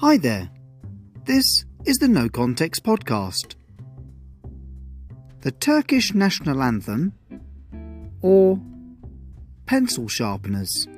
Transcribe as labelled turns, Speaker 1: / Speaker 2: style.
Speaker 1: Hi there. This is the No Context podcast. The Turkish national anthem or pencil sharpeners.